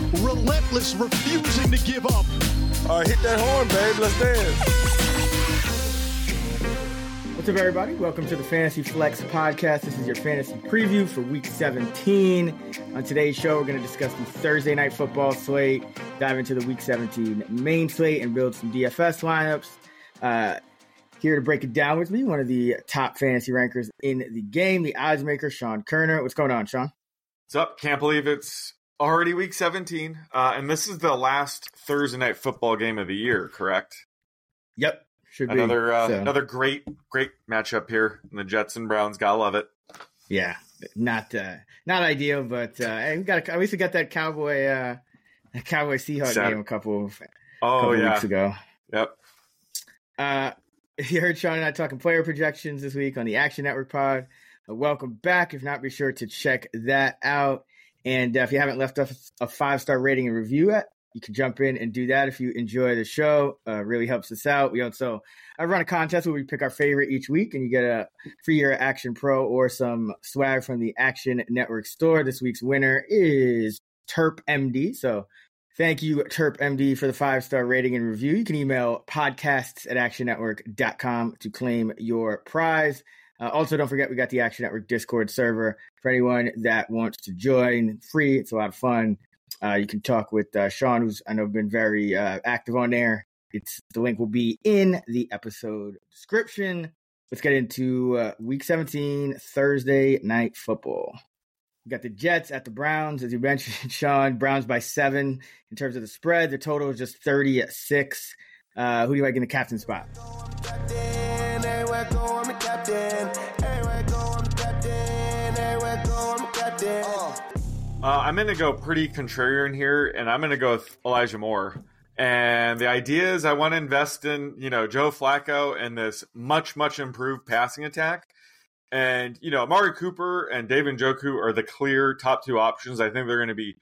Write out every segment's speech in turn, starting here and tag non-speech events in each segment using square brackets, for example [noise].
Relentless, refusing to give up. All right, hit that horn, babe. Let's dance. What's up, everybody? Welcome to the Fantasy Flex podcast. This is your fantasy preview for week 17. On today's show, we're going to discuss the Thursday night football slate, dive into the week 17 main slate, and build some DFS lineups. Uh, here to break it down with me, one of the top fantasy rankers in the game, the odds maker, Sean Koerner. What's going on, Sean? What's up? Can't believe it's already week 17. Uh, and this is the last Thursday night football game of the year, correct? Yep. Should another be, uh, so. another great great matchup here. And the Jets and Browns, gotta love it. Yeah, not uh, not ideal, but uh, we got at least we got that Cowboy uh, Cowboy Seahawks game a couple of oh couple yeah weeks ago. Yep. Uh, [laughs] you heard Sean and I talking player projections this week on the Action Network Pod. Uh, welcome back. If not, be sure to check that out. And uh, if you haven't left us a five star rating and review yet, you can jump in and do that if you enjoy the show. Uh, really helps us out. We also I run a contest where we pick our favorite each week, and you get a free year Action Pro or some swag from the Action Network store. This week's winner is Terp MD. So thank you, Terp MD, for the five star rating and review. You can email podcasts at actionnetwork.com to claim your prize. Uh, also, don't forget we got the Action Network Discord server for anyone that wants to join. Free, it's a lot of fun. Uh, you can talk with uh, Sean, who's I know been very uh, active on there. It's the link will be in the episode description. Let's get into uh, Week 17 Thursday night football. We got the Jets at the Browns, as you [laughs] mentioned, Sean. Browns by seven in terms of the spread. The total is just 36. Uh, who do you like in the captain spot? Uh, I'm going to go pretty contrarian here, and I'm going to go with Elijah Moore. And the idea is I want to invest in, you know, Joe Flacco and this much, much improved passing attack. And, you know, Amari Cooper and David Njoku are the clear top two options. I think they're going to be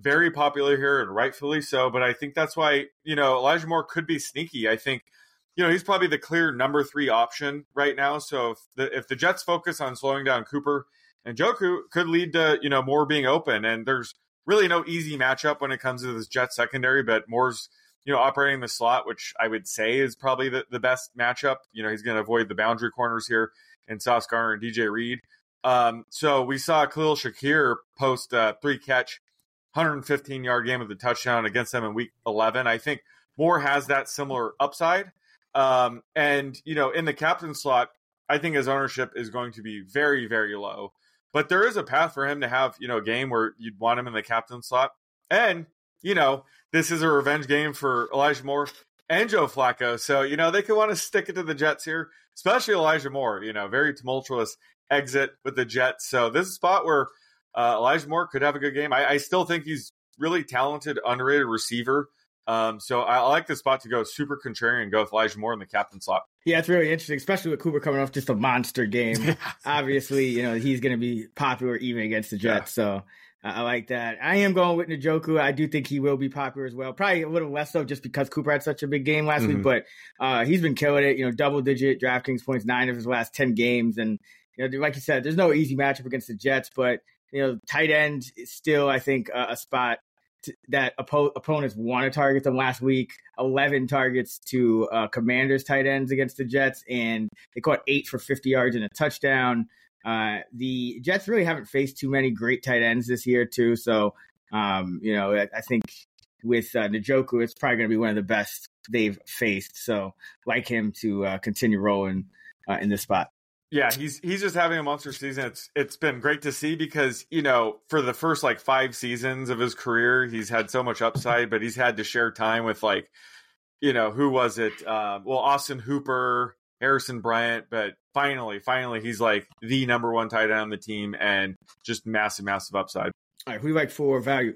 very popular here and rightfully so. But I think that's why, you know, Elijah Moore could be sneaky. I think, you know, he's probably the clear number three option right now. So if the, if the Jets focus on slowing down Cooper, and Njoku could lead to you know more being open. And there's really no easy matchup when it comes to this Jet secondary, but Moore's you know operating the slot, which I would say is probably the, the best matchup. You know he's going to avoid the boundary corners here in Sauce Gardner and DJ Reed. Um, so we saw Khalil Shakir post a three catch, 115 yard game with the touchdown against them in week 11. I think Moore has that similar upside. Um, and you know in the captain slot, I think his ownership is going to be very very low. But there is a path for him to have, you know, a game where you'd want him in the captain slot. And, you know, this is a revenge game for Elijah Moore and Joe Flacco. So, you know, they could want to stick it to the Jets here, especially Elijah Moore, you know, very tumultuous exit with the Jets. So this is a spot where uh, Elijah Moore could have a good game. I, I still think he's really talented, underrated receiver. Um, so I, I like the spot to go super contrarian and go with Elijah Moore in the captain slot. Yeah, it's really interesting, especially with Cooper coming off just a monster game. [laughs] Obviously, you know, he's going to be popular even against the Jets. Yeah. So I like that. I am going with Njoku. I do think he will be popular as well. Probably a little less so just because Cooper had such a big game last mm-hmm. week, but uh, he's been killing it. You know, double digit DraftKings points, nine of his last 10 games. And, you know, like you said, there's no easy matchup against the Jets, but, you know, tight end is still, I think, uh, a spot that oppo- opponents want to target them last week. 11 targets to uh, commanders tight ends against the jets and they caught eight for 50 yards and a touchdown. Uh, the jets really haven't faced too many great tight ends this year too so um, you know I, I think with uh, Njoku, it's probably going to be one of the best they've faced so like him to uh, continue rolling uh, in this spot yeah, he's he's just having a monster season. It's it's been great to see because you know for the first like five seasons of his career, he's had so much upside, but he's had to share time with like, you know, who was it? Uh, well, Austin Hooper, Harrison Bryant, but finally, finally, he's like the number one tight end on the team and just massive, massive upside. All right, who do you like for value?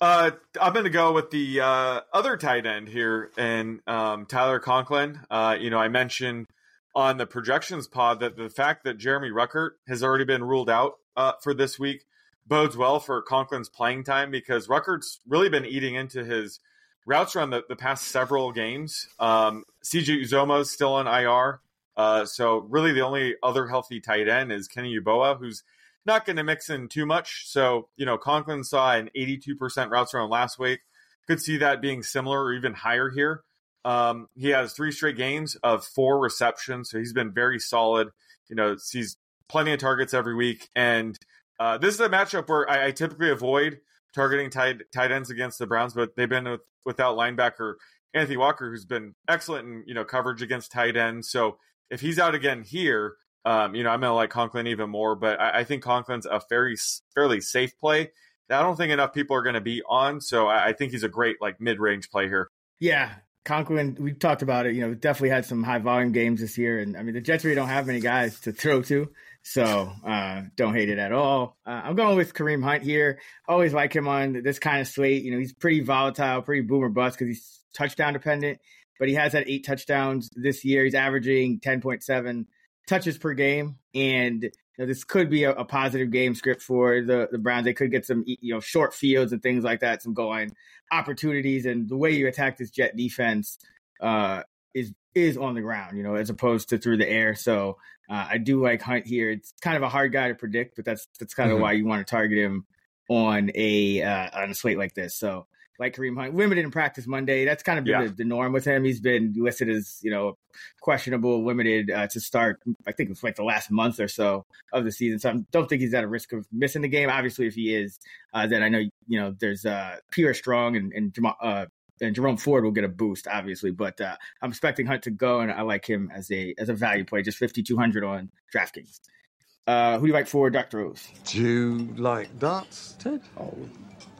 Uh, I'm going to go with the uh, other tight end here, and um, Tyler Conklin. Uh, you know, I mentioned on the projections pod that the fact that Jeremy Ruckert has already been ruled out uh, for this week bodes well for Conklin's playing time because Ruckert's really been eating into his routes run the, the past several games. Um, CJ Uzomah is still on IR. Uh, so really the only other healthy tight end is Kenny Yeboah, who's not going to mix in too much. So, you know, Conklin saw an 82% routes run last week. Could see that being similar or even higher here. Um, he has three straight games of four receptions, so he's been very solid. You know, sees plenty of targets every week, and uh, this is a matchup where I, I typically avoid targeting tight tight ends against the Browns, but they've been with, without linebacker Anthony Walker, who's been excellent in you know coverage against tight ends. So if he's out again here, um, you know I'm going to like Conklin even more. But I, I, think Conklin's a very fairly safe play. I don't think enough people are going to be on, so I, I think he's a great like mid range play here. Yeah, Conklin, we talked about it. You know, definitely had some high volume games this year, and I mean the Jets really don't have many guys to throw to, so uh, don't hate it at all. Uh, I'm going with Kareem Hunt here. Always like him on this kind of slate. You know, he's pretty volatile, pretty boomer bust because he's touchdown dependent, but he has had eight touchdowns this year. He's averaging 10.7 touches per game, and you know, this could be a, a, positive game script for the the Browns. They could get some you know short fields and things like that, some going opportunities and the way you attack this Jet defense uh, is is on the ground, you know, as opposed to through the air. So uh, I do like Hunt here. It's kind of a hard guy to predict, but that's that's kind of mm-hmm. why you want to target him on a uh, on a slate like this. So like Kareem Hunt, limited in practice Monday. That's kind of been yeah. the, the, norm with him. He's been listed as you know questionable, limited uh, to start. I think it's like the last month or so of the season. So I don't think he's at a risk of missing the game. Obviously, if he is, uh, then I know you know there's uh, Pierre Strong and and, uh, and Jerome Ford will get a boost, obviously. But uh, I'm expecting Hunt to go, and I like him as a as a value play, just 5200 on DraftKings. Uh, who do you like for dart throws? Do you like dots, Ted? Oh,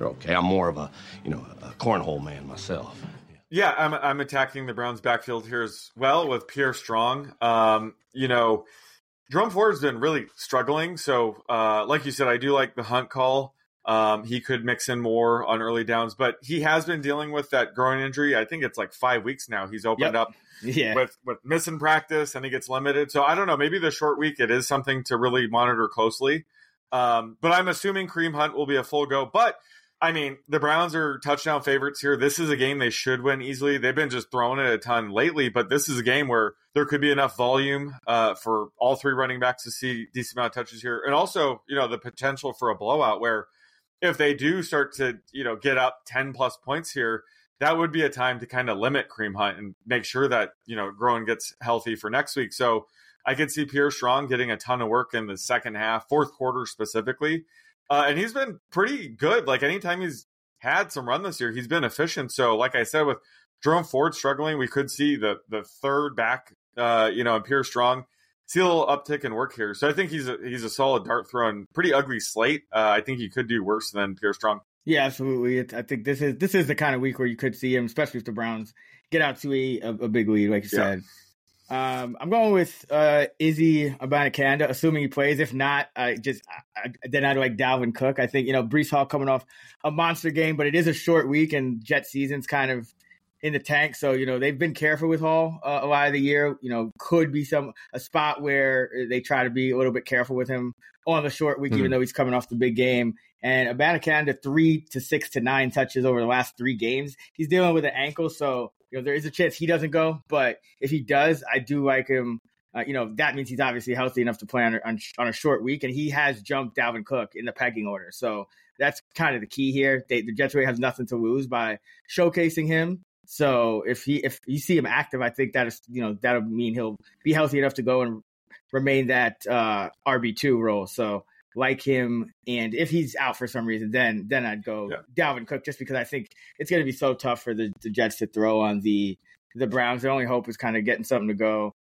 okay. I'm more of a, you know, a cornhole man myself. Yeah, I'm I'm attacking the Browns backfield here as well with Pierre Strong. Um, you know, Jerome Ford's been really struggling. So, uh, like you said, I do like the Hunt call. Um, he could mix in more on early downs, but he has been dealing with that groin injury. I think it's like five weeks now. He's opened yep. up yeah. with with missing practice and he gets limited. So I don't know. Maybe the short week it is something to really monitor closely. Um, but I'm assuming Kareem Hunt will be a full go. But I mean, the Browns are touchdown favorites here. This is a game they should win easily. They've been just throwing it a ton lately, but this is a game where there could be enough volume uh, for all three running backs to see decent amount of touches here, and also you know the potential for a blowout where if they do start to you know get up ten plus points here, that would be a time to kind of limit Kareem Hunt and make sure that you know Groen gets healthy for next week. So I could see Pierre Strong getting a ton of work in the second half, fourth quarter specifically. Uh, and he's been pretty good. Like anytime he's had some run this year, he's been efficient. So, like I said, with Jerome Ford struggling, we could see the the third back, uh, you know, and Pierre Strong see a little uptick in work here. So I think he's a, he's a solid dart throw and pretty ugly slate. Uh, I think he could do worse than Pierre Strong. Yeah, absolutely. It, I think this is this is the kind of week where you could see him, especially if the Browns get out to a, a, a big lead, like you yeah. said. Um, I'm going with uh, Izzy Abanikanda, assuming he plays. If not, I just I, then I'd like Dalvin Cook. I think you know Breece Hall coming off a monster game, but it is a short week and Jet season's kind of in the tank. So you know they've been careful with Hall uh, a lot of the year. You know, could be some a spot where they try to be a little bit careful with him on the short week, mm-hmm. even though he's coming off the big game. And Abanikanda three to six to nine touches over the last three games. He's dealing with an ankle, so you know, there is a chance he doesn't go, but if he does, I do like him. Uh, you know, that means he's obviously healthy enough to play on, on, on a short week, and he has jumped Dalvin Cook in the pecking order. So that's kind of the key here. They, the Jets really have nothing to lose by showcasing him. So if he if you see him active, I think that is you know that'll mean he'll be healthy enough to go and remain that uh, RB two role. So like him, and if he's out for some reason, then then I'd go yeah. Dalvin Cook just because I think it's going to be so tough for the, the Jets to throw on the the Browns. Their only hope is kind of getting something to go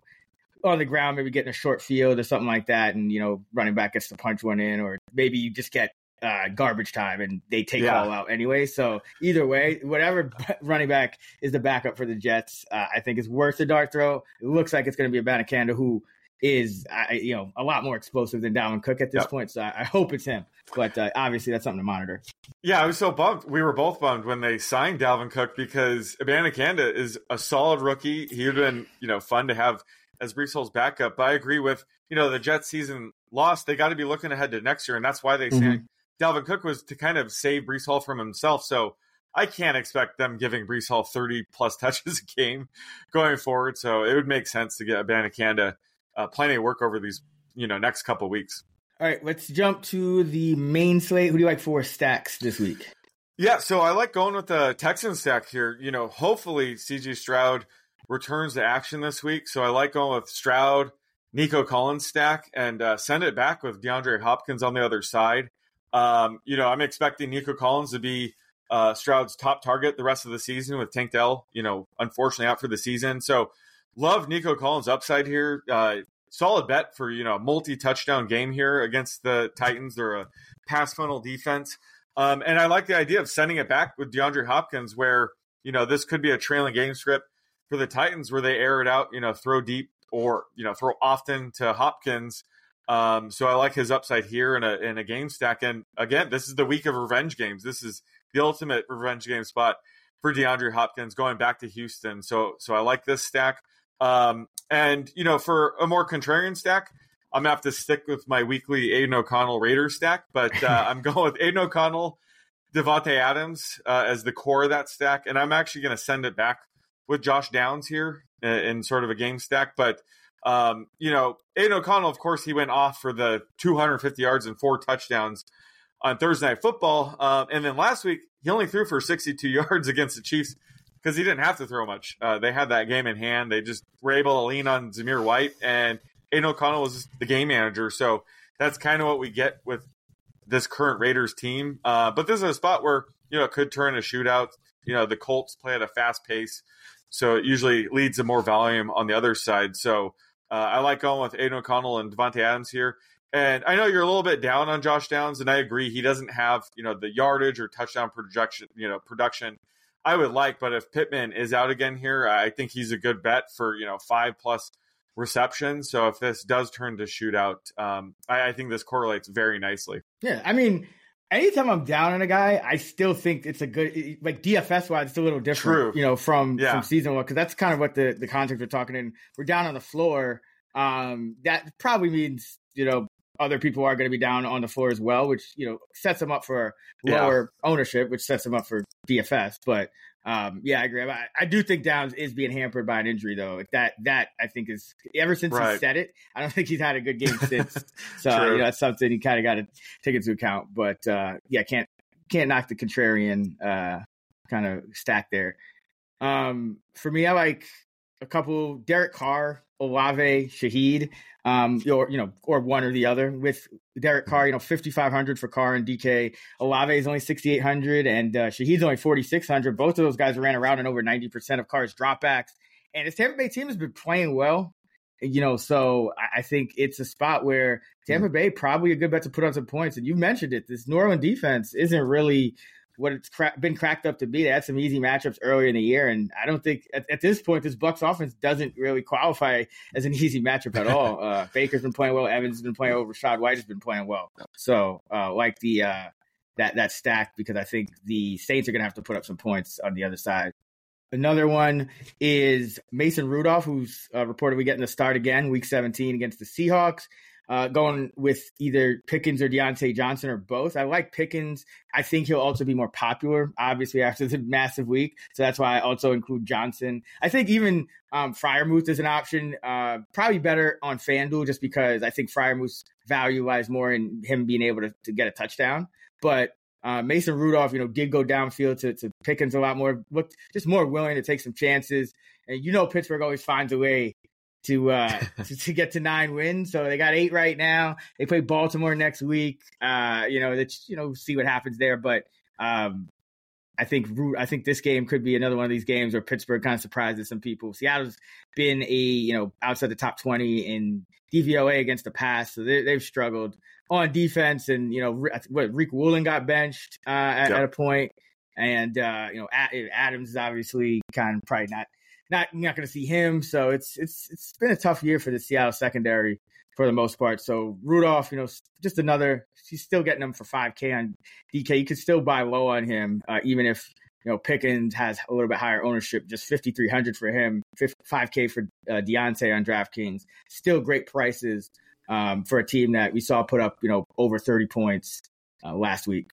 on the ground, maybe getting a short field or something like that, and you know running back gets to punch one in, or maybe you just get uh, garbage time and they take yeah. all out anyway. So either way, whatever [laughs] running back is the backup for the Jets, uh, I think is worth the dart throw. It looks like it's going to be a Abanikanda who is, I, you know, a lot more explosive than Dalvin Cook at this Yep. point. So I, I hope it's him. But uh, obviously, that's something to monitor. Yeah, I was so bummed. We were both bummed when they signed Dalvin Cook because Abanikanda is a solid rookie. He would have been, you know, fun to have as Breece Hall's backup. But I agree with, you know, the Jets season lost. They got to be looking ahead to next year, and that's why they Mhm. signed Dalvin Cook was to kind of save Breece Hall from himself. So I can't expect them giving Breece Hall 30 plus [laughs] touches a game going forward. So it would make sense to get Abanikanda uh, plenty of work over these, you know, next couple weeks. All right, let's jump to the main slate. Who do you like for stacks this week? Yeah, so I like going with the Texan stack here. You know, hopefully CJ Stroud returns to action this week. So I like going with Stroud, Nico Collins stack, and uh, send it back with DeAndre Hopkins on the other side. Um, you know, I'm expecting Nico Collins to be uh, Stroud's top target the rest of the season with Tank Dell, you know, unfortunately out for the season. So love Nico Collins upside here. Uh, solid bet for, you know, multi touchdown game here against the Titans. They're a pass funnel defense. Um, and I like the idea of sending it back with DeAndre Hopkins, where you know this could be a trailing game script for the Titans, where they air it out, you know, throw deep or you know throw often to Hopkins. Um, so I like his upside here in a in a game stack. And again, this is the week of revenge games. This is the ultimate revenge game spot for DeAndre Hopkins going back to Houston. So so I like this stack. Um, and you know, for a more contrarian stack, I'm gonna have to stick with my weekly Aidan O'Connell Raiders stack, but uh, [laughs] I'm going with Aidan O'Connell, Davante Adams uh, as the core of that stack, and I'm actually gonna send it back with Josh Downs here in, in sort of a game stack. But um, you know, Aidan O'Connell, of course, he went off for the 250 yards and four touchdowns on Thursday Night Football, um, and then last week he only threw for 62 [laughs] yards against the Chiefs because he didn't have to throw much. Uh, they had that game in hand. They just were able to lean on Zamir White, and Aidan O'Connell was the game manager. So that's kind of what we get with this current Raiders team. Uh, but this is a spot where you know it could turn a shootout. You know the Colts play at a fast pace, so it usually leads to more volume on the other side. So uh, I like going with Aidan O'Connell and Davante Adams here. And I know you're a little bit down on Josh Downs, and I agree he doesn't have you know the yardage or touchdown projection, you know production I would like. But if Pittman is out again here, I think he's a good bet for you know five plus receptions. So if this does turn to shootout, um, I, I think this correlates very nicely. Yeah, I mean, anytime I'm down on a guy, I still think it's a good like DFS wise. It's a little different, True. you know, from Yeah. from season one because that's kind of what the the context we're talking in. We're down on the floor. Um, that probably means you know other people are going to be down on the floor as well, which you know sets them up for Yeah. lower ownership, which sets them up for DFS. But um, yeah, I agree. I, I do think Downs is being hampered by an injury, though. That, that I think is ever since he said it. I don't [laughs] think he's had a good game since. [laughs] so True. you know, that's something you kind of got to take into account. But uh, yeah, can't can't knock the contrarian uh, kind of stack there. Um, for me, I like a couple Derek Carr, Olave, Shaheed, um, or you know, or one or the other. With Derek Carr, you know, fifty five hundred for Carr and DK. Olave is only sixty eight hundred, and uh, Shaheed's only forty six hundred. Both of those guys ran around in over ninety percent of Carr's dropbacks, and his Tampa Bay team has been playing well. You know, so I- I think it's a spot where Tampa Bay probably a good bet to put on some points. And you mentioned it, this New Orleans defense isn't really what it's cra- been cracked up to be. They had some easy matchups earlier in the year, and I don't think at, at this point this Bucks offense doesn't really qualify as an [laughs] easy matchup at all. [laughs] uh, Baker's been playing well, Evans has been playing well, Rachaad White has been playing well. So uh, like the uh, that that stack because I think the Saints are going to have to put up some points on the other side. Another one is Mason Rudolph, who's uh, reportedly getting the start again, Week 17 against the Seahawks. Uh, going with either Pickens or Diontae Johnson or both. I like Pickens. I think he'll also be more popular, obviously, after the [laughs] massive week. So that's why I also include Johnson. I think even um, Freiermuth is an option. Uh, probably better on FanDuel just because I think Freiermuth's value lies more in him being able to, to get a touchdown. But uh, Mason Rudolph, you know, did go downfield to, to Pickens a lot more, looked just more willing to take some chances. And you know, Pittsburgh always finds a way to uh [laughs] to, to get to nine wins. So they got eight right now. They play Baltimore next week. Uh, you know, that's you know, see what happens there. But um I think I think this game could be another one of these games where Pittsburgh kind of surprises some people. Seattle's been a you know outside the top twenty in DVOA against the pass, so they, they've struggled on defense. And you know what Riq Woolen got benched uh, at, Yep. at a point, and uh, you know Adams is obviously kind of probably not not not going to see him. So it's it's it's been a tough year for the Seattle secondary for the most part. So Rudolph, you know, just another. He's still getting them for 5K on DK. You could still buy low on him, uh, even if you know Pickens has a little bit higher ownership. Just 5,300 for him, 5K for uh, Diontae on DraftKings. Still great prices um, for a team that we saw put up, you know, over 30 points uh, last week.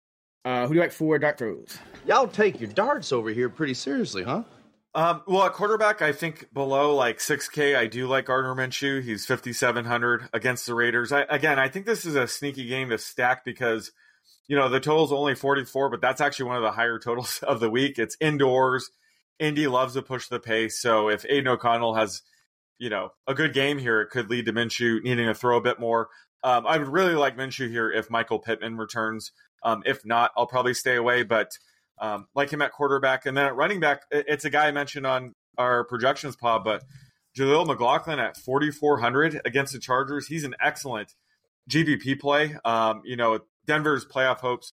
Uh, who do you like for dart throws? Y'all take your darts over here pretty seriously, huh? Um, well, at quarterback, I think below like 6K, I do like Gardner Minshew. He's 5,700 against the Raiders. I, again, I think this is a sneaky game to stack because, you know, the total's only 44, but that's actually one of the higher totals [laughs] of the week. It's indoors. Indy loves to push the pace. So if Aidan O'Connell has, you know, a good game here, it could lead to Minshew needing to throw a bit more. Um, I would really like Minshew here if Michael Pittman returns. Um, if not, I'll probably stay away. But um, like him at quarterback. And then at running back, it's a guy I mentioned on our projections pod, but Jaleel McLaughlin at 4,400 against the Chargers. He's an excellent GPP play. Um, you know, Denver's playoff hopes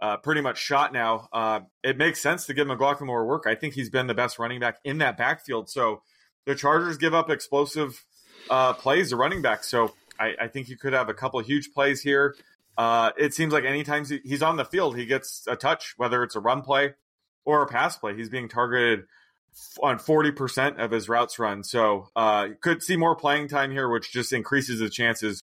uh, pretty much shot now. Uh, it makes sense to give McLaughlin more work. I think he's been the best running back in that backfield. So the Chargers give up explosive uh, plays to running back. So I, I think you could have a couple huge plays here. Uh, it seems like anytime he's on the field, he gets a touch, whether it's a run play or a pass play. He's being targeted on 40% of his routes run. So uh, could see more playing time here, which just increases the chances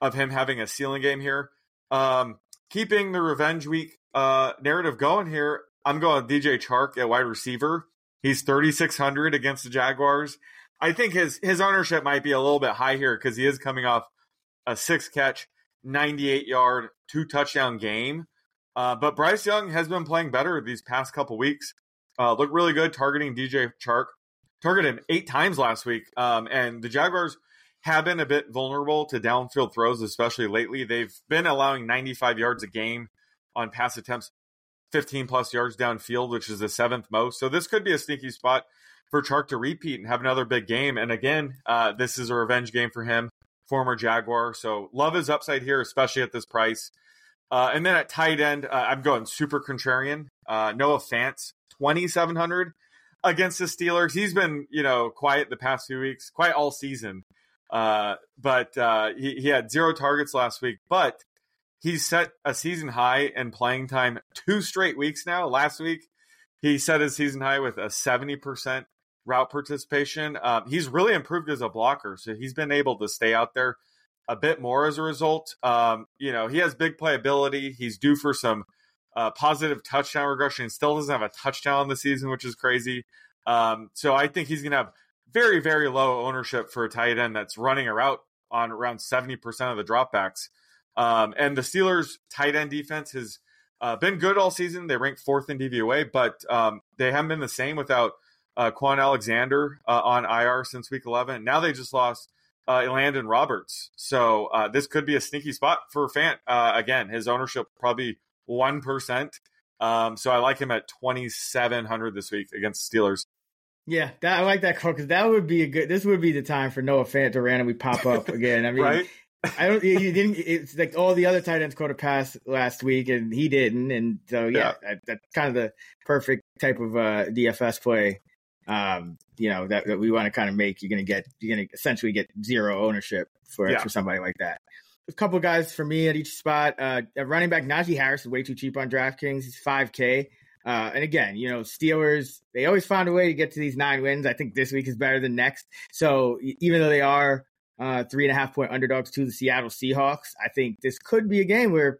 of him having a ceiling game here. Um, keeping the revenge week uh, narrative going here, I'm going DJ Chark at wide receiver. He's 3,600 against the Jaguars. I think his his ownership might be a little bit high here because he is coming off a six catch 98 yard, two touchdown game. Uh, but Bryce Young has been playing better these past couple weeks. Uh, looked really good targeting DJ Chark. Targeted him eight times last week. Um, and the Jaguars have been a bit vulnerable to downfield throws, especially lately. They've been allowing 95 yards a game on pass attempts, 15 plus yards downfield, which is the seventh most. So this could be a sneaky spot for Chark to repeat and have another big game. And again, uh, this is a revenge game for him former Jaguar. So love his upside here, especially at this price. Uh, and then at tight end, uh, I'm going super contrarian. Uh, Noah Fant, 2,700 against the Steelers. He's been, you know, quiet the past few weeks, quite all season. Uh, but uh, he, he had zero targets last week, but he's set a season high in playing time two straight weeks now. Last week, he set his season high with a 70% route participation. Um, he's really improved as a blocker, so he's been able to stay out there a bit more as a result. Um, you know, he has big playability. He's due for some uh, positive touchdown regression. Still doesn't have a touchdown this season, which is crazy. Um, so I think he's going to have very, very low ownership for a tight end that's running a route on around 70% of the dropbacks. Um, and the Steelers' tight end defense has uh, been good all season. They rank fourth in DVOA, but um, they haven't been the same without uh, Kwon Alexander uh, on IR since week 11. Now they just lost uh, Landon Roberts. So uh, this could be a sneaky spot for Fant. Uh, again, his ownership probably 1%. Um, so I like him at 2,700 this week against Steelers. Yeah, that, I like that call because that would be a good. This would be the time for Noah Fant to randomly pop up [laughs] again. I mean, right? I don't. He didn't. It's like all the other tight ends caught a pass last week, and he didn't. And so, yeah, yeah. That, that's kind of the perfect type of uh, DFS play um, you know, that, that we want to kind of make, you're going to get, you're going to essentially get zero ownership for, yeah. for somebody like that. A couple guys for me at each spot. Uh, running back Najee Harris is way too cheap on DraftKings. He's 5K. Uh, and again, you know, Steelers, they always find a way to get to these nine wins. I think this week is better than next. So even though they are uh, three and a half point underdogs to the Seattle Seahawks, I think this could be a game where,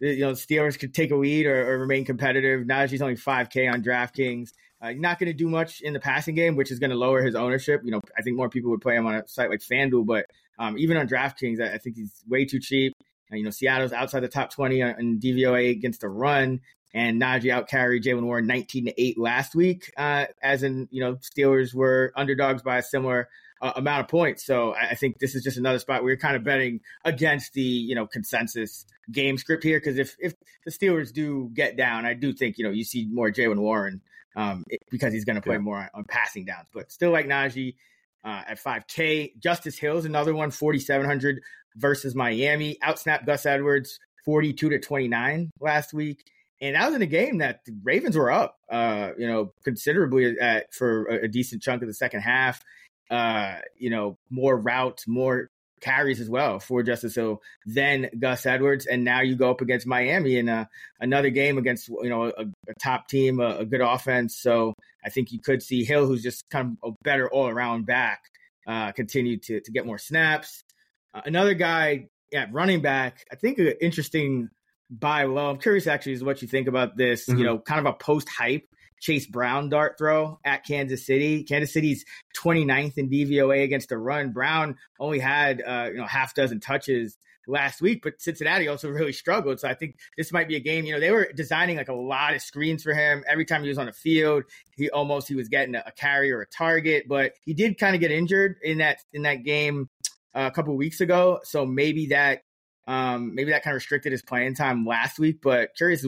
you know, Steelers could take a lead or, or remain competitive. Najee's only 5K on DraftKings. Uh, not going to do much in the passing game, which is going to lower his ownership. You know, I think more people would play him on a site like FanDuel, but um, even on DraftKings, I, I, think he's way too cheap. Uh, you know, Seattle's outside the top 20 in DVOA against the run, and Najee out carried Jaylen Warren 19 to 8 last week, uh, as in, you know, Steelers were underdogs by a similar uh, amount of points. So I, I, think this is just another spot where you're kind of betting against the, you know, consensus game script here. Because if, if the Steelers do get down, I do think, you know, you see more Jaylen Warren um, it, because he's going to play yeah. more on, on, passing downs. But still like Najee uh, at 5K. Justice Hill's another one, 4,700 versus Miami. Outsnap Gus Edwards, 42 to 29 last week. And that was in a game that the Ravens were up, uh, you know, considerably at, for a, a decent chunk of the second half. Uh, you know, more routes, more carries as well for Justice Hill then Gus Edwards. And now you go up against Miami in a, another game against, you know, a, a top team, a, a, good offense. So I think you could see Hill, who's just kind of a better all around back, uh, continue to, to get more snaps. Uh, another guy at running back, I think an interesting buy low. I'm curious actually is what you think about this, mm-hmm. you know, kind of a post hype Chase Brown dart throw at Kansas City. Kansas City's 29th in DVOA against the run. Brown only had uh, you know half dozen touches last week, but Cincinnati also [laughs] really struggled. So I think this might be a game. You know, they were designing like a lot of screens for him. Every time he was on the field, he almost he was getting a, carry or a target, but he did kind of get injured in that in that game uh, a couple weeks ago. So maybe that um, maybe that kind of restricted his playing time last week. But curious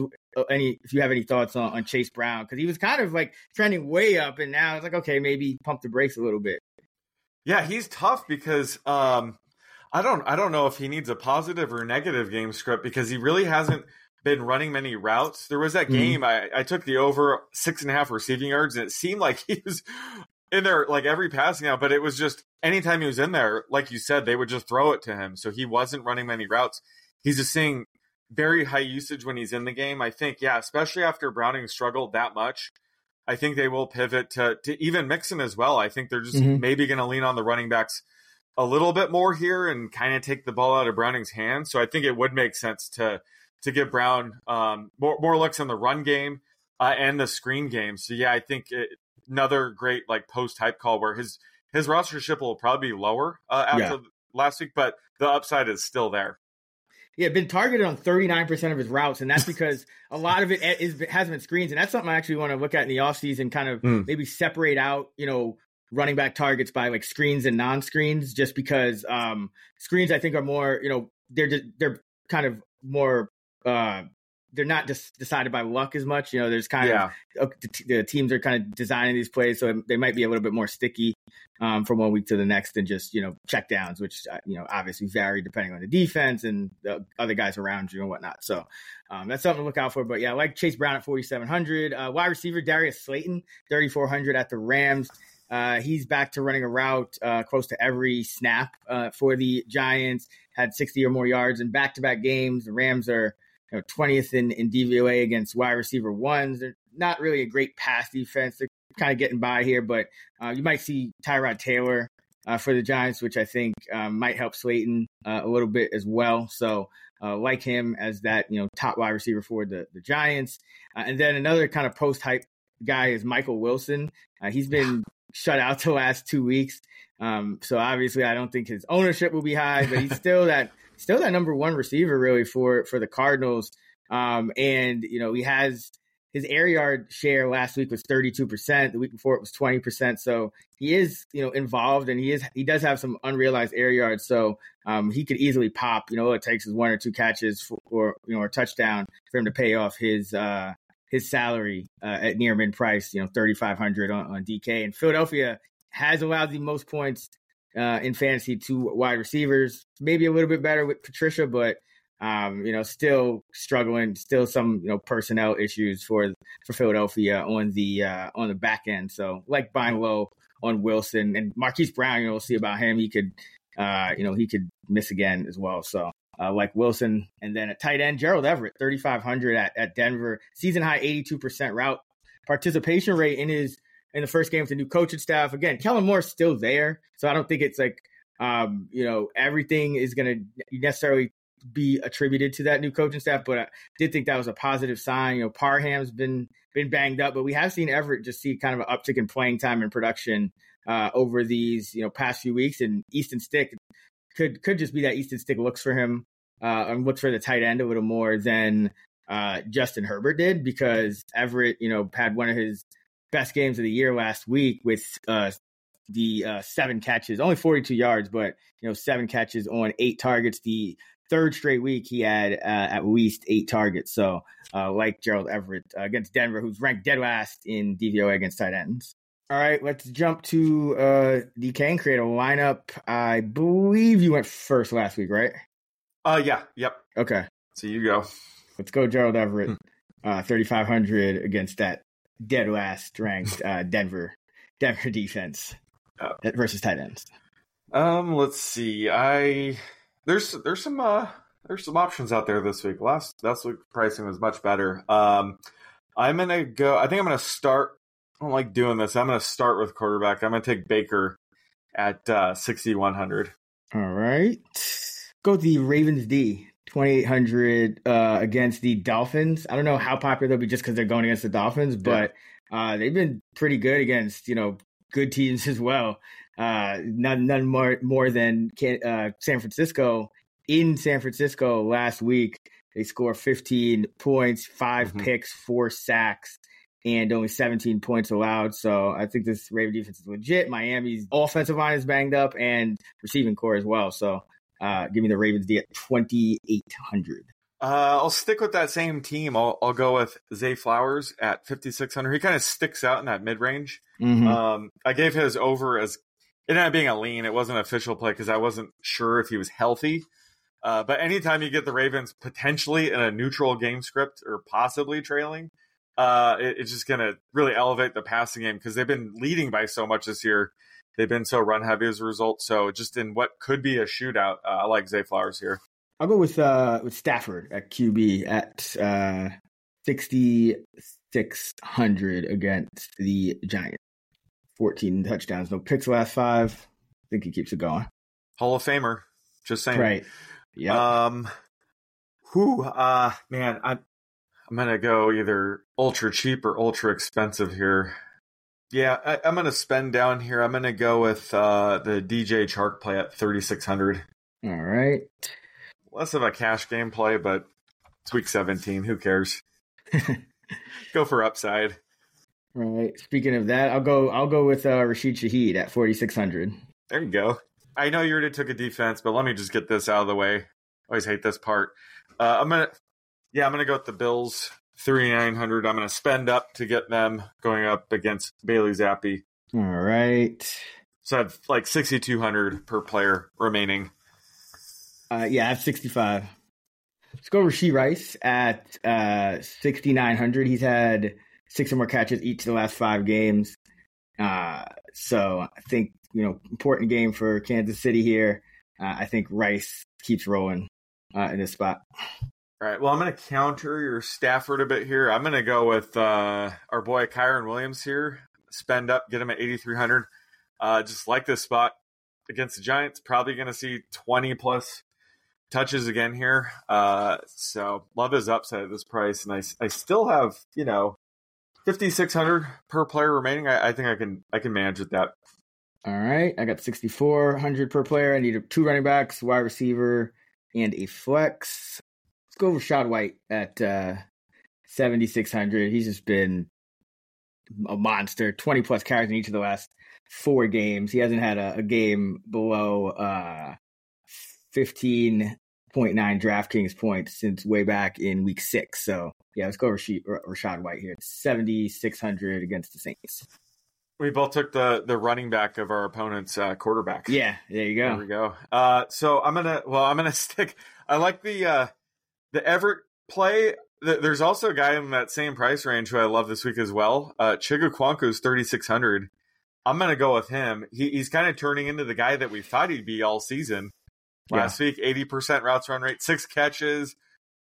any if you have any thoughts on, on Chase Brown because he was kind of like trending way up, and now it's like okay, maybe pump the brakes a little bit. Yeah, he's tough because um, I don't I don't know if he needs a positive or negative game script because he really hasn't been running many routes. There was that mm-hmm. game I, I took the over six and a half receiving yards, and it seemed like he was in there like every passing out, but it was just anytime he was in there, like you said, they would just throw it to him. So he wasn't running many routes. He's just seeing very high usage when he's in the game. I think, yeah, especially after Browning struggled that much, I think they will pivot to to even Mixon as well. I think they're just mm-hmm. maybe going to lean on the running backs a little bit more here and kind of take the ball out of Browning's hands. So I think it would make sense to to give Brown um, more more looks in the run game uh, and the screen game. So yeah, I think it, another great like post hype call where his his roster rostership will probably be lower uh, after yeah. last week, but the upside is still there. Yeah, been targeted on 39% of his routes, and that's because a lot of it is has been screens, and that's something I actually want to look at in the offseason, kind of mm. maybe separate out, you know, running back targets by like screens and non-screens, just because um, screens I think are more, you know, they're just, they're kind of more uh, they're not just decided by luck as much. You know, there's kind yeah. of the, the, teams are kind of designing these plays, so they might be a little bit more sticky um, from one week to the next than just you know check downs, which uh, you know obviously vary depending on the defense and the other guys around you and whatnot. So um, that's something to look out for. But yeah, I like Chase Brown at 4,700. Uh, wide receiver Darius Slayton 3,400 at the Rams. Uh, he's back to running a route uh, close to every snap uh, for the Giants. Had 60 or more yards in back-to-back games. The Rams are you know, 20th in, in DVOA against wide receiver ones. They're not really a great pass defense. They're kind of getting by here, but uh, you might see Tyrod Taylor uh, for the Giants, which I think um, might help Slayton uh, a little bit as well. So uh, like him as that you know top wide receiver for the the Giants, uh, and then another kind of post hype guy is Michael Wilson. Uh, he's been shut out [laughs] the last two weeks, um, so obviously I don't think his ownership will be high, but he's still that still that number one receiver really for for the Cardinals. Um, and you know he has his air yard share last week was 32%. The week before it was 20%. So he is, you know, involved and he is, he does have some unrealized air yards. So um, he could easily pop, you know, it takes is one or two catches for, or, you know, or touchdown for him to pay off his, uh, his salary uh, at near min price, you know, 3,500 on, on DK. And Philadelphia has allowed the most points uh, in fantasy to wide receivers. Maybe a little bit better with Patricia, but um, you know, still struggling, still some you know personnel issues for for Philadelphia on the uh, on the back end. So like buying low on Wilson and Marquise Brown, you know, we'll see about him. He could, uh, you know, he could miss again as well. So uh, like Wilson, and then at tight end, Gerald Everett, thirty five hundred at at Denver, season high eighty two percent route participation rate in his in the first game with the new coaching staff. Again, Kellen Moore's still there, so I don't think it's like um, you know everything is going to necessarily be attributed to that new coaching staff. But I did think that was a positive sign. You know, Parham's been been banged up, but we have seen Everett just see kind of an uptick in playing time and production uh, over these you know past few weeks. And Easton Stick could could just be that Easton Stick looks for him uh, and looks for the tight end a little more than uh, Justin Herbert did because Everett, you know, had one of his best games of the year last week with uh, the uh, seven catches, only 42 yards, but you know, seven catches on eight targets. The third straight week he had uh, at least eight targets. So, uh, like Gerald Everett uh, against Denver, who's ranked dead last in DVOA against tight ends. All right, let's jump to uh, DK and create a lineup. I believe you went first last week, right? Uh, yeah, yep. Okay. So you go. Let's go, Gerald Everett. Hmm. uh, 3,500 against that dead last ranked uh, Denver Denver defense Oh. versus tight ends. Um, let's see. I there's there's some uh there's some options out there this week. Last last week pricing was much better. Um, I'm gonna go. I think I'm gonna start. I don't like doing this. I'm gonna start with quarterback. I'm gonna take Baker at uh, 6100. All right, go with the Ravens D. 2800 uh, against the Dolphins. I don't know how popular they'll be just because they're going against the Dolphins, but uh, they've been pretty good against you know good teams [laughs] as well. Uh, none none more more than Can- uh, San Francisco in San Francisco last week. They score 15 points, 5 Mhm. picks, four sacks, and only 17 points allowed. So I think this Raven defense is legit. Miami's offensive line is banged up and receiving core as well. So uh, give me the Ravens D at 2,800. Uh, I'll stick with that same team. I'll I'll go with Zay Flowers at 5600. He kind of sticks out in that mid range. Mhm. Um, I gave his over as it ended up being a lean. It wasn't an official play because I wasn't sure if he was healthy. Uh, but anytime you get the Ravens potentially in a neutral game script or possibly trailing, uh, it, it's just going to really elevate the passing game because they've been leading by so much this year. They've been so run heavy as a result. So just in what could be a shootout, uh, I like Zay Flowers here. I'll go with uh, with Stafford at QB at uh, 6,600 against the Giants. 14 touchdowns, no picks last five. I think he keeps it going. Hall of Famer. Just saying. Right. Yeah. Um, who? Uh, man, I'm I'm gonna go either ultra cheap or ultra expensive here. Yeah, I, I'm gonna spend down here. I'm gonna go with uh, the DJ Chark play at 3600. All right. Less of a cash game play, but it's week 17. Who cares? [laughs] go for upside. Right. Speaking of that, I'll go. I'll go with uh, Rashid Shaheed at 4,600. There you go. I know you already took a defense, but let me just get this out of the way. I always hate this part. Uh, I'm gonna, yeah, I'm gonna go with the Bills, three nine hundred. I'm gonna spend up to get them going up against Bailey Zappe. All right. So I have like sixty two hundred per player remaining. Uh, yeah, I have 65. Let's go Rashee Rice at uh, 6,900. He's had six or more catches each of the last five games. Uh, so I think, you know, important game for Kansas City here. Uh, I think Rice keeps rolling uh, in this spot. All right. Well, I'm going to counter your Stafford a bit here. I'm going to go with uh, our boy Kyren Williams here. Spend up, get him at 8,300. Uh, just like this spot against the Giants. Probably going to see 20 plus touches again here. Uh, so love his upside at this price. And I, I still have, you know, 5,600 per player remaining. I, I think I can I can manage with that. All right. I got 6,400 per player. I need two running backs, wide receiver, and a flex. Let's go Rachaad White at uh, 7,600. He's just been a monster. 20 plus carries in each of the last four games. He hasn't had a, a game below uh, 15.9 DraftKings points since way back in week six. So, yeah, let's go Rashid, Rachaad White here. 7,600 against the Saints. We both took the the running back of our opponent's uh, quarterback. Yeah, there you go. There we go. Uh, so I'm gonna well, I'm gonna [laughs] stick. I like the uh, the Everett play. Th- There's also a guy in that same price range who I love this week as well. Uh, Chig Okonkwo's 3600. I'm gonna go with him. He, he's kind of turning into the guy that we thought he'd be all season. Last week, 80% routes run rate, six catches,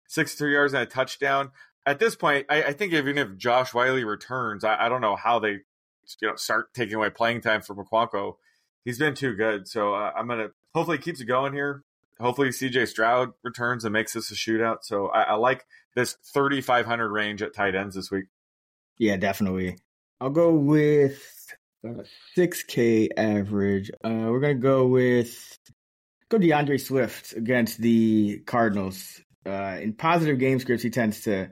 63 yards and a touchdown. At this point, I, I think even if Josh Whyle returns, I, I don't know how they you know start taking away playing time for Okonkwo. He's been too good, so uh, I'm gonna hopefully keeps it going here. Hopefully CJ Stroud returns and makes this a shootout. So I, I like this 3,500 range at tight ends this week. Yeah, definitely. I'll go with uh, 6K average. Uh, we're gonna go with go D'Andre Swift against the Cardinals. Uh, in positive game scripts, he tends to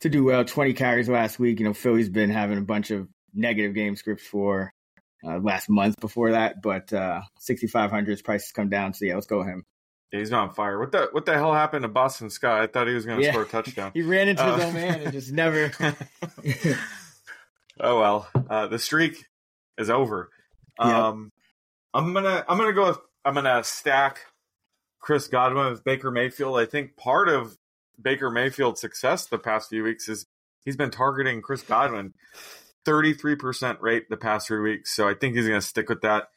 to do well. 20 carries last week. You know, Philly's been having a bunch of negative game scripts for uh, last month before that, but uh, 6,500's prices come down. So yeah, let's go him. Yeah, he's on fire. What the what the hell happened to Boston Scott? I thought he was going to Yeah. score a [laughs] touchdown. He ran into his Uh, own man and just never. [laughs] [laughs] oh well, uh, the streak is over. Yep. Um, I'm gonna I'm gonna go with I'm gonna stack Chris Godwin with Baker Mayfield. I think part of Baker Mayfield's success the past few weeks is he's been targeting Chris Godwin 33% rate the past three weeks. So I think he's going to stick with that.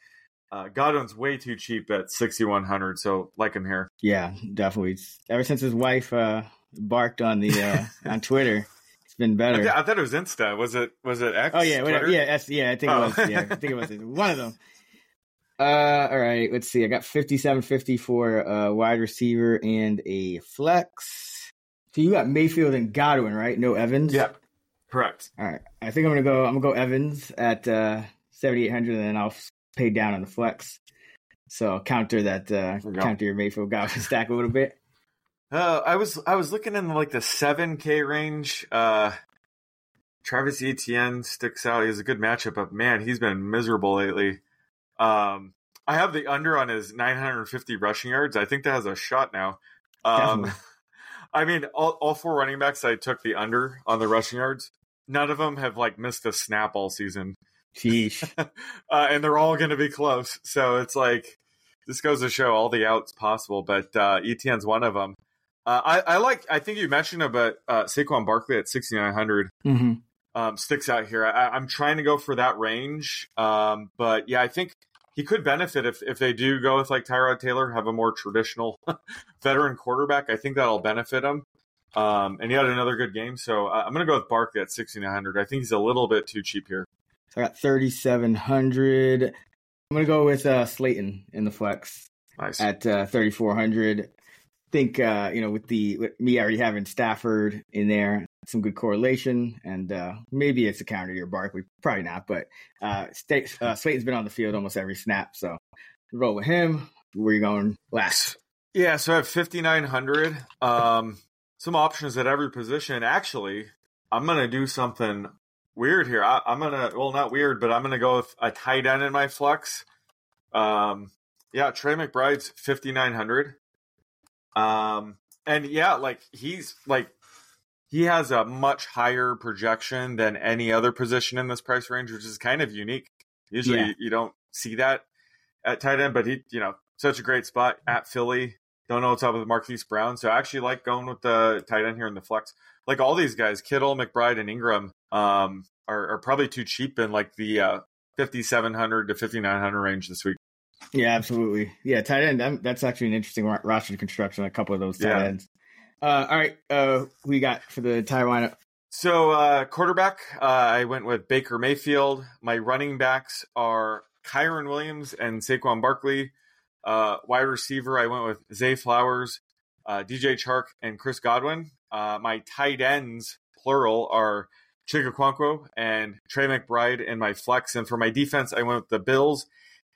Uh, Godwin's way too cheap at 6,100. So like him here. Yeah, definitely. Ever since his wife uh, barked on the uh, [laughs] on Twitter, it's been I, better. th- I thought it was Insta. Was it? Was it X? Oh yeah, whatever. Twitter? Yeah, S- yeah. I think Oh. it was. Yeah, I think it was one of them. Uh, all right. Let's see. I got fifty-seven fifty for a wide receiver and a flex. So you got Mayfield and Godwin, right? No Evans. Yeah. Correct. All right. I think I'm gonna go. I'm gonna go Evans at uh, seventy-eight hundred, and then I'll pay down on the flex. So counter that. Uh, counter your Mayfield Godwin stack a little bit. Uh, I was I was looking in like the seven K range. Uh, Travis Etienne sticks out. He's a good matchup, but man, he's been miserable lately. Um, I have the under on his 950 rushing yards. I think that has a shot now. Um, [laughs] I mean, all, all four running backs I took the under on the rushing yards. None of them have like missed a snap all season, Sheesh. [laughs] uh, and they're all going to be close. So it's like this goes to show all the outs possible. But uh, Etienne's one of them. Uh, I, I like. I think you mentioned about uh, Saquon Barkley at 6,900 hmm um, sticks out here. I, I'm trying to go for that range, um, but yeah, I think he could benefit if if they do go with like Tyrod Taylor, have a more traditional [laughs] veteran quarterback. I think that'll benefit him. Um, and he had another good game, so uh, I'm going to go with Barkley at 6,900. I think he's a little bit too cheap here. So I got 3,700. I'm going to go with uh, Slayton in the flex Nice. at uh, 3,400. think, uh, you know, with the with me already having Stafford in there, some good correlation, and uh, maybe it's a counter to your Barkley. Probably not, but uh, uh, Slayton's been on the field almost every snap, so roll with him. Where you going last? Yeah, so I have 5,900. Um, some options at every position. Actually, I'm going to do something weird here. I, I'm going to, well, not weird, but I'm going to go with a tight end in my flex. Um, yeah, Trey McBride's 5,900. Um, and yeah, like he's like, he has a much higher projection than any other position in this price range, which is kind of unique. Usually Yeah. you, you don't see that at tight end, but he, you know, such a great spot at Philly. Don't know what's up with Marquise Brown. So I actually like going with the tight end here in the flex. Like all these guys, Kittle, McBride, and Engram um, are, are probably too cheap in like the uh, 5,700 to 5,900 range this week. Yeah, absolutely. Yeah, tight end. That's actually an interesting roster construction. A couple of those tight Yeah. ends. Uh, all right, uh, we got for the tie Taiwan. So uh, quarterback, uh, I went with Baker Mayfield. My running backs are Kyren Williams and Saquon Barkley. Uh, wide receiver, I went with Zay Flowers, uh, DJ Chark, and Chris Godwin. Uh, my tight ends, plural, are Chig Okonkwo and Trey McBride in my flex. And for my defense, I went with the Bills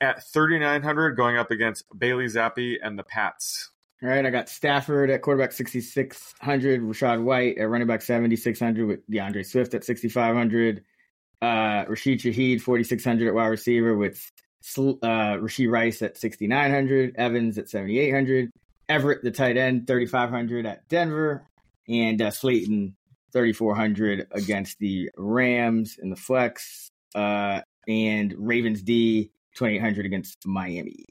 at 3,900 going up against Bailey Zappe and the Pats. All right, I got Stafford at quarterback 6,600, Rachaad White at running back 7,600 with D'Andre Swift at 6,500, uh, Rashid Shaheed 4,600 at wide receiver with uh, Rice at 6,900, Evans at 7,800, Everett, the tight end, 3,500 at Denver, and uh, Slayton 3,400 against the Rams in the flex, uh, and Ravens D 2,800 against Miami.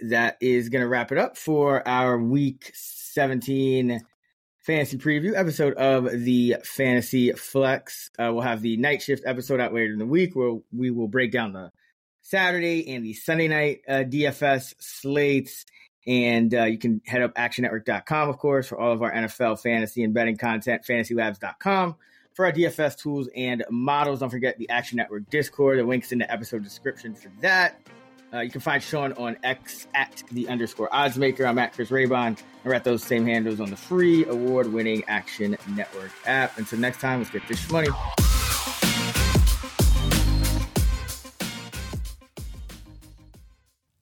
That is going to wrap it up for our week 17 fantasy preview episode of the fantasy flex. Uh, we'll have the night shift episode out later in the week where we will break down the saturday and the sunday night uh, dfs slates and uh, you can head up actionnetwork.com of course for all of our nfl fantasy and betting content fantasylabs.com for our dfs tools and models don't forget the action network discord the links in the episode description for that uh, you can find Sean on X at the underscore odds maker. I'm at Chris Raybon. And we're at those same handles on the free award winning Action Network app. Until next time, let's get this money.